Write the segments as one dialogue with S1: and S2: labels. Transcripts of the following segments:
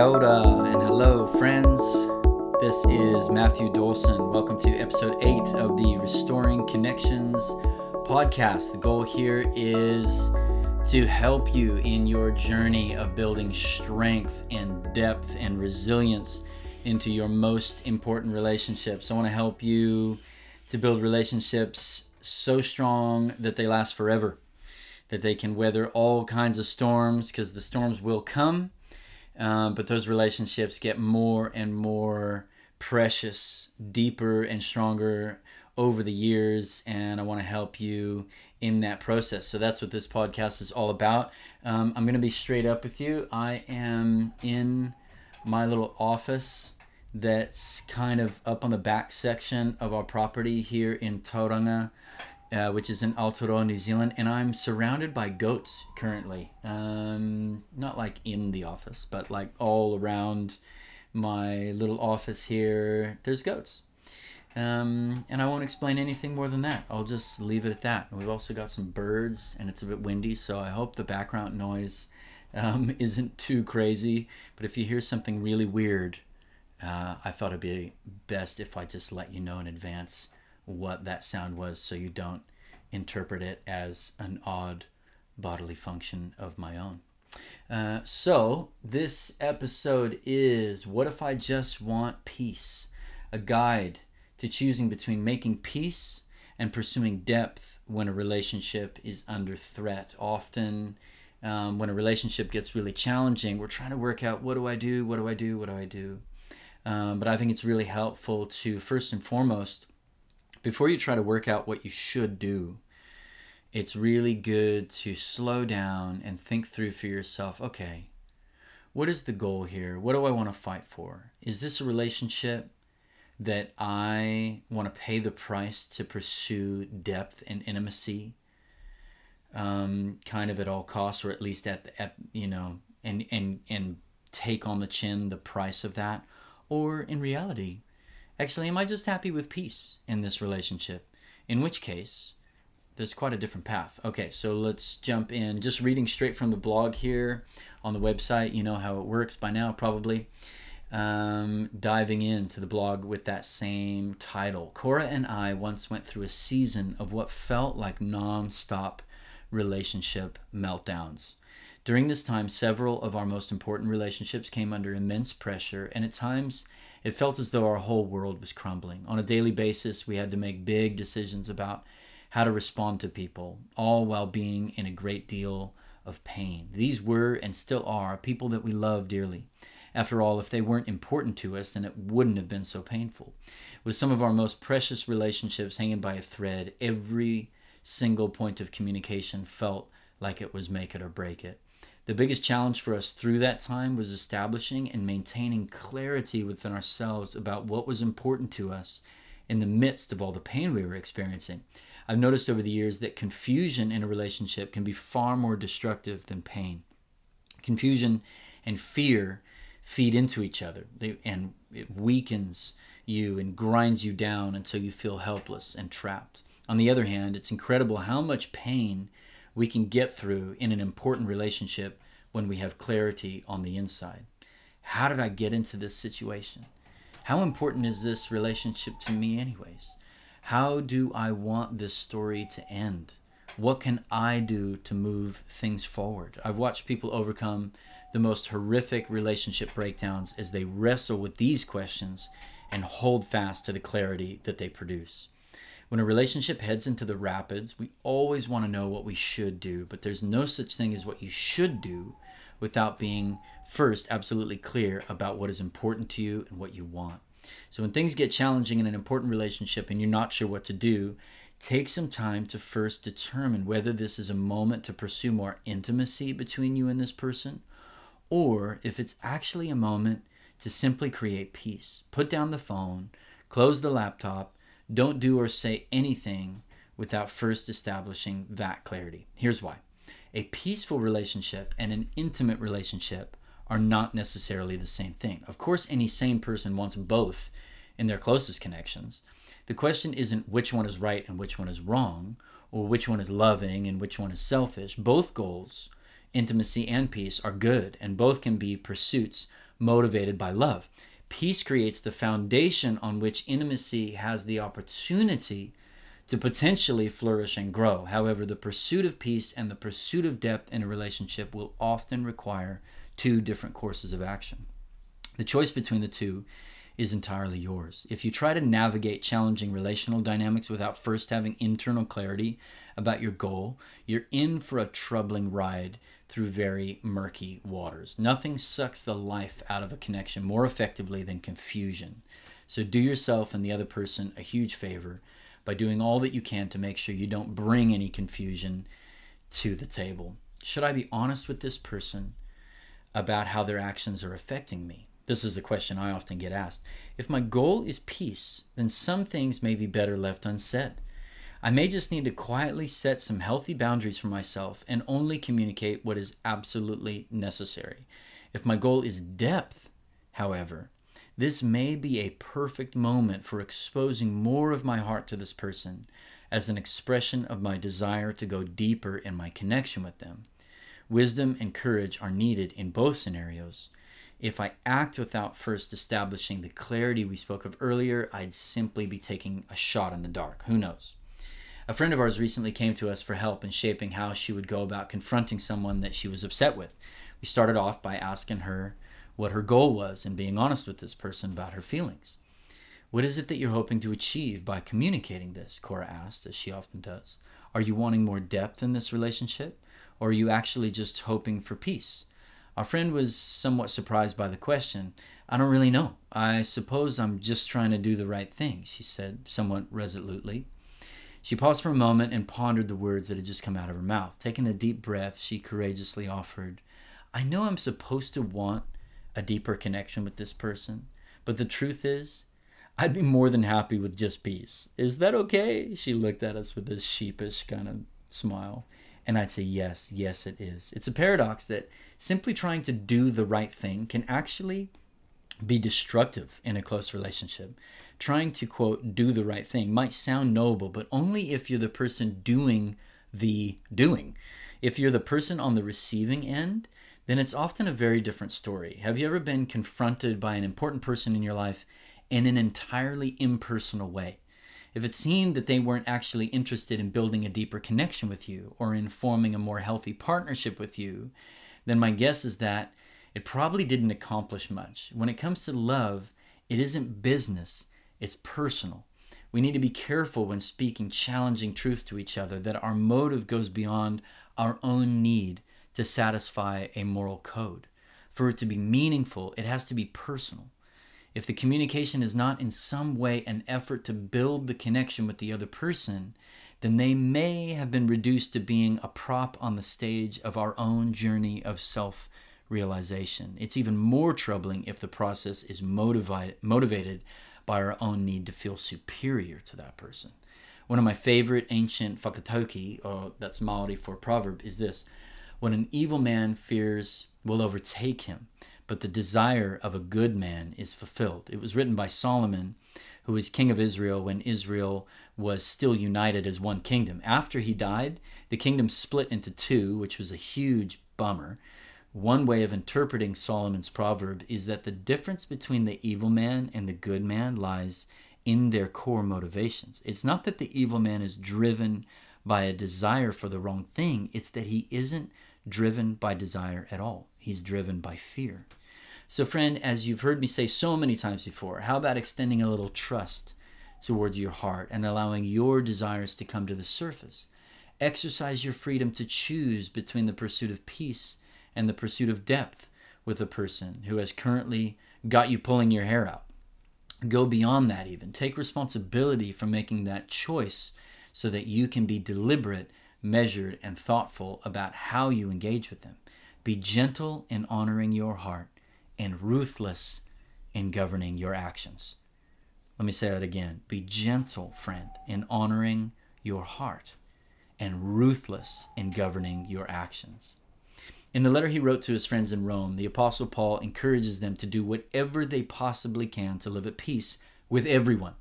S1: Ora and hello, friends. This is Matthew Dawson. Welcome to episode 8 of the Restoring Connections podcast. The goal here is to help you in your journey of building strength and depth and resilience into your most important relationships. I want to help you to build relationships so strong that they last forever, that they can weather all kinds of storms because the storms will come um, but those relationships get more and more precious, deeper and stronger over the years. And I want to help you in that process. So that's what this podcast is all about. Um, I'm going to be straight up with you. I am in my little office that's kind of up on the back section of our property here in Tauranga uh, which is in Aotearoa, New Zealand, and I'm surrounded by goats currently. Um, like in the office, but like all around my little office here. There's goats. Um, and I won't explain anything more than that. I'll just leave it at that. We've also got some birds, and it's a bit windy, so I hope the background noise um, isn't too crazy. But if you hear something really weird, uh, I thought it'd be best if I just let you know in advance what that sound was so you don't interpret it as an odd bodily function of my own. Uh, so, this episode is What If I Just Want Peace? A guide to choosing between making peace and pursuing depth when a relationship is under threat. Often, um, when a relationship gets really challenging, we're trying to work out what do I do? What do I do? What do I do? Um, but I think it's really helpful to first and foremost before you try to work out what you should do, it's really good to slow down and think through for yourself okay, what is the goal here? What do I want to fight for? Is this a relationship that I want to pay the price to pursue depth and intimacy? Um, kind of at all costs, or at least at, at you know, and and and take on the chin the price of that, or in reality, Actually, am I just happy with peace in this relationship? In which case, there's quite a different path. Okay, so let's jump in. Just reading straight from the blog here on the website. You know how it works by now, probably. Um, diving into the blog with that same title. Cora and I once went through a season of what felt like non stop relationship meltdowns. During this time, several of our most important relationships came under immense pressure, and at times it felt as though our whole world was crumbling. On a daily basis, we had to make big decisions about how to respond to people, all while being in a great deal of pain. These were and still are people that we love dearly. After all, if they weren't important to us, then it wouldn't have been so painful. With some of our most precious relationships hanging by a thread, every single point of communication felt like it was make it or break it. The biggest challenge for us through that time was establishing and maintaining clarity within ourselves about what was important to us in the midst of all the pain we were experiencing. I've noticed over the years that confusion in a relationship can be far more destructive than pain. Confusion and fear feed into each other, they, and it weakens you and grinds you down until you feel helpless and trapped. On the other hand, it's incredible how much pain we can get through in an important relationship when we have clarity on the inside. How did I get into this situation? How important is this relationship to me, anyways? How do I want this story to end? What can I do to move things forward? I've watched people overcome the most horrific relationship breakdowns as they wrestle with these questions and hold fast to the clarity that they produce. When a relationship heads into the rapids, we always want to know what we should do, but there's no such thing as what you should do without being first absolutely clear about what is important to you and what you want. So when things get challenging in an important relationship and you're not sure what to do, take some time to first determine whether this is a moment to pursue more intimacy between you and this person or if it's actually a moment to simply create peace. Put down the phone, close the laptop, don't do or say anything without first establishing that clarity. Here's why a peaceful relationship and an intimate relationship are not necessarily the same thing. Of course, any sane person wants both in their closest connections. The question isn't which one is right and which one is wrong, or which one is loving and which one is selfish. Both goals, intimacy and peace, are good, and both can be pursuits motivated by love. Peace creates the foundation on which intimacy has the opportunity to potentially flourish and grow. However, the pursuit of peace and the pursuit of depth in a relationship will often require two different courses of action. The choice between the two is entirely yours. If you try to navigate challenging relational dynamics without first having internal clarity about your goal, you're in for a troubling ride through very murky waters. Nothing sucks the life out of a connection more effectively than confusion. So do yourself and the other person a huge favor by doing all that you can to make sure you don't bring any confusion to the table. Should I be honest with this person about how their actions are affecting me? This is the question I often get asked. If my goal is peace, then some things may be better left unsaid. I may just need to quietly set some healthy boundaries for myself and only communicate what is absolutely necessary. If my goal is depth, however, this may be a perfect moment for exposing more of my heart to this person as an expression of my desire to go deeper in my connection with them. Wisdom and courage are needed in both scenarios. If I act without first establishing the clarity we spoke of earlier, I'd simply be taking a shot in the dark. Who knows? A friend of ours recently came to us for help in shaping how she would go about confronting someone that she was upset with. We started off by asking her what her goal was and being honest with this person about her feelings. What is it that you're hoping to achieve by communicating this? Cora asked, as she often does. Are you wanting more depth in this relationship? Or are you actually just hoping for peace? Our friend was somewhat surprised by the question. I don't really know. I suppose I'm just trying to do the right thing, she said, somewhat resolutely. She paused for a moment and pondered the words that had just come out of her mouth. Taking a deep breath, she courageously offered, I know I'm supposed to want a deeper connection with this person, but the truth is, I'd be more than happy with just peace. Is that okay? She looked at us with this sheepish kind of smile. And I'd say, yes, yes, it is. It's a paradox that simply trying to do the right thing can actually be destructive in a close relationship. Trying to, quote, do the right thing might sound noble, but only if you're the person doing the doing. If you're the person on the receiving end, then it's often a very different story. Have you ever been confronted by an important person in your life in an entirely impersonal way? If it seemed that they weren't actually interested in building a deeper connection with you or in forming a more healthy partnership with you, then my guess is that it probably didn't accomplish much. When it comes to love, it isn't business, it's personal. We need to be careful when speaking challenging truth to each other that our motive goes beyond our own need to satisfy a moral code. For it to be meaningful, it has to be personal. If the communication is not in some way an effort to build the connection with the other person, then they may have been reduced to being a prop on the stage of our own journey of self realization. It's even more troubling if the process is motivated, motivated by our own need to feel superior to that person. One of my favorite ancient whakataukī, or that's Maori for proverb, is this When an evil man fears will overtake him, but the desire of a good man is fulfilled. It was written by Solomon, who was king of Israel when Israel was still united as one kingdom. After he died, the kingdom split into two, which was a huge bummer. One way of interpreting Solomon's proverb is that the difference between the evil man and the good man lies in their core motivations. It's not that the evil man is driven by a desire for the wrong thing, it's that he isn't driven by desire at all. He's driven by fear. So, friend, as you've heard me say so many times before, how about extending a little trust towards your heart and allowing your desires to come to the surface? Exercise your freedom to choose between the pursuit of peace and the pursuit of depth with a person who has currently got you pulling your hair out. Go beyond that, even. Take responsibility for making that choice so that you can be deliberate, measured, and thoughtful about how you engage with them. Be gentle in honoring your heart and ruthless in governing your actions. Let me say that again. Be gentle, friend, in honoring your heart and ruthless in governing your actions. In the letter he wrote to his friends in Rome, the Apostle Paul encourages them to do whatever they possibly can to live at peace with everyone.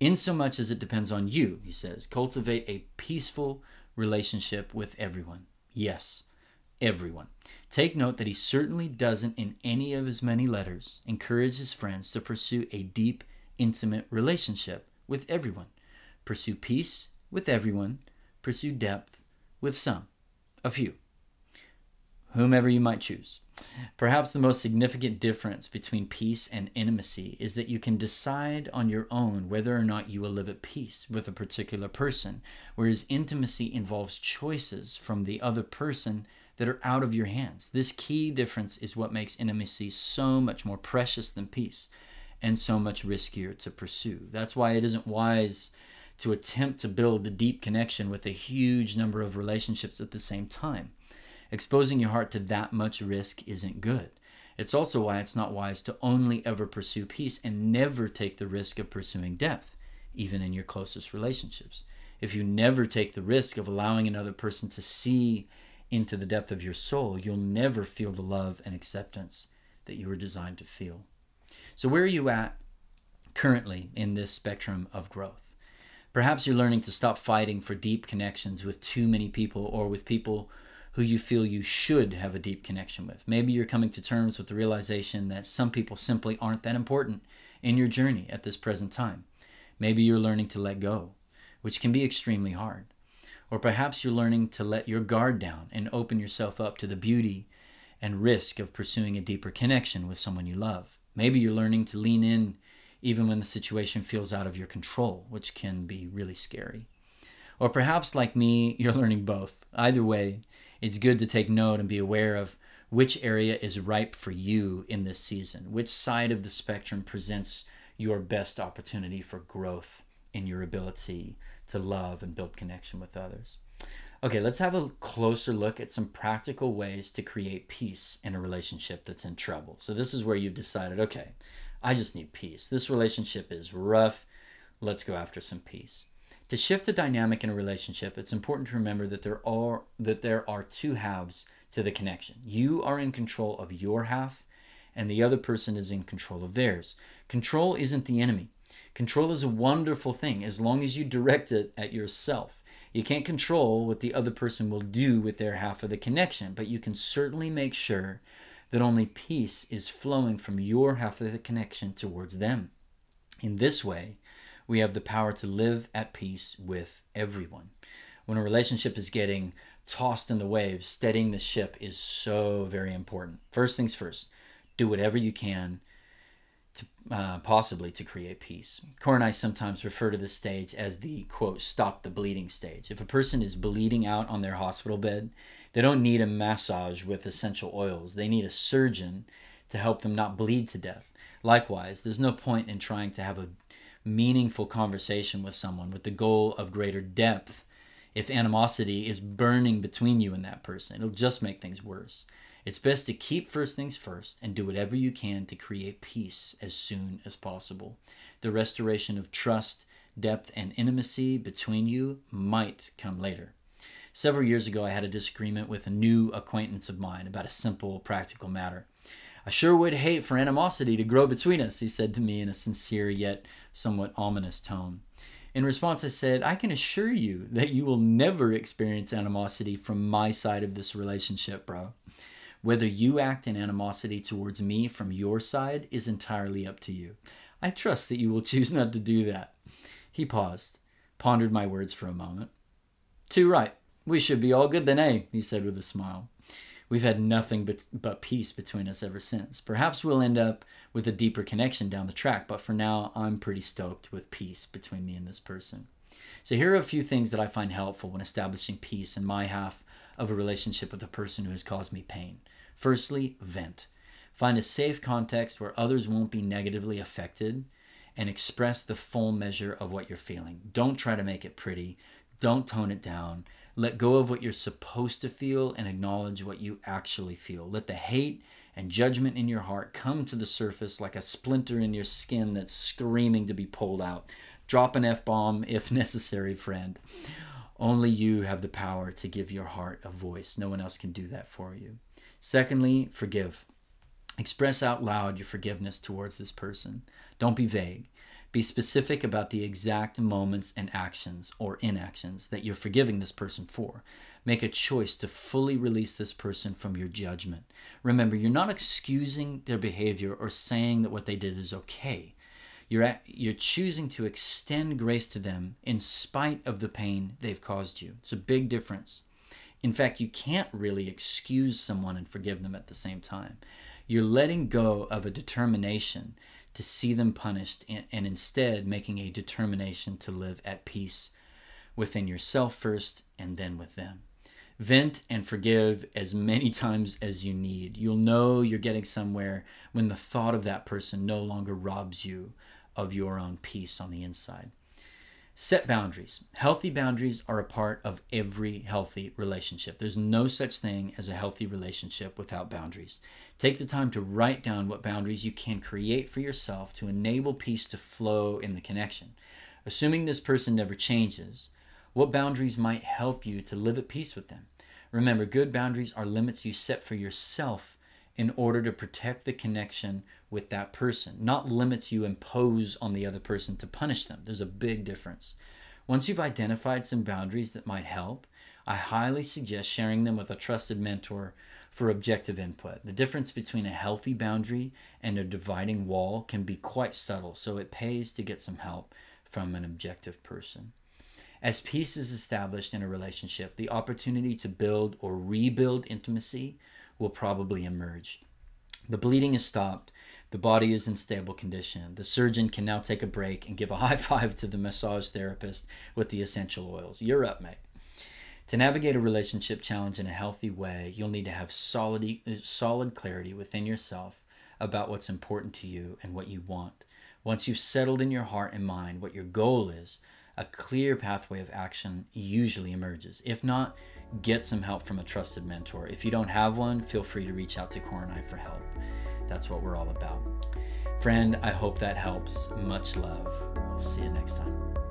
S1: Insomuch as it depends on you, he says, cultivate a peaceful relationship with everyone. Yes, everyone. Take note that he certainly doesn't, in any of his many letters, encourage his friends to pursue a deep, intimate relationship with everyone. Pursue peace with everyone, pursue depth with some, a few, whomever you might choose. Perhaps the most significant difference between peace and intimacy is that you can decide on your own whether or not you will live at peace with a particular person, whereas intimacy involves choices from the other person that are out of your hands. This key difference is what makes intimacy so much more precious than peace and so much riskier to pursue. That's why it isn't wise to attempt to build a deep connection with a huge number of relationships at the same time. Exposing your heart to that much risk isn't good. It's also why it's not wise to only ever pursue peace and never take the risk of pursuing depth, even in your closest relationships. If you never take the risk of allowing another person to see into the depth of your soul, you'll never feel the love and acceptance that you were designed to feel. So, where are you at currently in this spectrum of growth? Perhaps you're learning to stop fighting for deep connections with too many people or with people who you feel you should have a deep connection with. Maybe you're coming to terms with the realization that some people simply aren't that important in your journey at this present time. Maybe you're learning to let go, which can be extremely hard. Or perhaps you're learning to let your guard down and open yourself up to the beauty and risk of pursuing a deeper connection with someone you love. Maybe you're learning to lean in even when the situation feels out of your control, which can be really scary. Or perhaps, like me, you're learning both. Either way, it's good to take note and be aware of which area is ripe for you in this season, which side of the spectrum presents your best opportunity for growth in your ability to love and build connection with others. Okay, let's have a closer look at some practical ways to create peace in a relationship that's in trouble. So, this is where you've decided, okay, I just need peace. This relationship is rough. Let's go after some peace. To shift the dynamic in a relationship, it's important to remember that there are that there are two halves to the connection. You are in control of your half and the other person is in control of theirs. Control isn't the enemy. Control is a wonderful thing as long as you direct it at yourself. You can't control what the other person will do with their half of the connection, but you can certainly make sure that only peace is flowing from your half of the connection towards them. In this way, we have the power to live at peace with everyone. When a relationship is getting tossed in the waves, steadying the ship is so very important. First things first, do whatever you can to uh, possibly to create peace. Cor and I sometimes refer to this stage as the quote stop the bleeding stage. If a person is bleeding out on their hospital bed, they don't need a massage with essential oils. They need a surgeon to help them not bleed to death. Likewise, there's no point in trying to have a meaningful conversation with someone with the goal of greater depth if animosity is burning between you and that person. It'll just make things worse. It's best to keep first things first and do whatever you can to create peace as soon as possible. The restoration of trust, depth, and intimacy between you might come later. Several years ago, I had a disagreement with a new acquaintance of mine about a simple, practical matter. I sure would hate for animosity to grow between us, he said to me in a sincere yet somewhat ominous tone. In response, I said, I can assure you that you will never experience animosity from my side of this relationship, bro. Whether you act in animosity towards me from your side is entirely up to you. I trust that you will choose not to do that. He paused, pondered my words for a moment. Too right. We should be all good then, eh? He said with a smile. We've had nothing but, but peace between us ever since. Perhaps we'll end up with a deeper connection down the track, but for now, I'm pretty stoked with peace between me and this person. So, here are a few things that I find helpful when establishing peace in my half of a relationship with a person who has caused me pain. Firstly, vent. Find a safe context where others won't be negatively affected and express the full measure of what you're feeling. Don't try to make it pretty. Don't tone it down. Let go of what you're supposed to feel and acknowledge what you actually feel. Let the hate and judgment in your heart come to the surface like a splinter in your skin that's screaming to be pulled out. Drop an F bomb if necessary, friend. Only you have the power to give your heart a voice. No one else can do that for you. Secondly, forgive. Express out loud your forgiveness towards this person. Don't be vague. Be specific about the exact moments and actions or inactions that you're forgiving this person for. Make a choice to fully release this person from your judgment. Remember, you're not excusing their behavior or saying that what they did is okay. You're, at, you're choosing to extend grace to them in spite of the pain they've caused you. It's a big difference. In fact, you can't really excuse someone and forgive them at the same time. You're letting go of a determination to see them punished and, and instead making a determination to live at peace within yourself first and then with them. Vent and forgive as many times as you need. You'll know you're getting somewhere when the thought of that person no longer robs you of your own peace on the inside. Set boundaries. Healthy boundaries are a part of every healthy relationship. There's no such thing as a healthy relationship without boundaries. Take the time to write down what boundaries you can create for yourself to enable peace to flow in the connection. Assuming this person never changes, what boundaries might help you to live at peace with them? Remember, good boundaries are limits you set for yourself in order to protect the connection with that person, not limits you impose on the other person to punish them. There's a big difference. Once you've identified some boundaries that might help, I highly suggest sharing them with a trusted mentor for objective input. The difference between a healthy boundary and a dividing wall can be quite subtle, so it pays to get some help from an objective person. As peace is established in a relationship, the opportunity to build or rebuild intimacy will probably emerge. The bleeding is stopped. The body is in stable condition. The surgeon can now take a break and give a high five to the massage therapist with the essential oils. You're up, mate. To navigate a relationship challenge in a healthy way, you'll need to have solid, solid clarity within yourself about what's important to you and what you want. Once you've settled in your heart and mind what your goal is, a clear pathway of action usually emerges. If not, get some help from a trusted mentor. If you don't have one, feel free to reach out to Core and I for help. That's what we're all about. Friend, I hope that helps. Much love. I'll see you next time.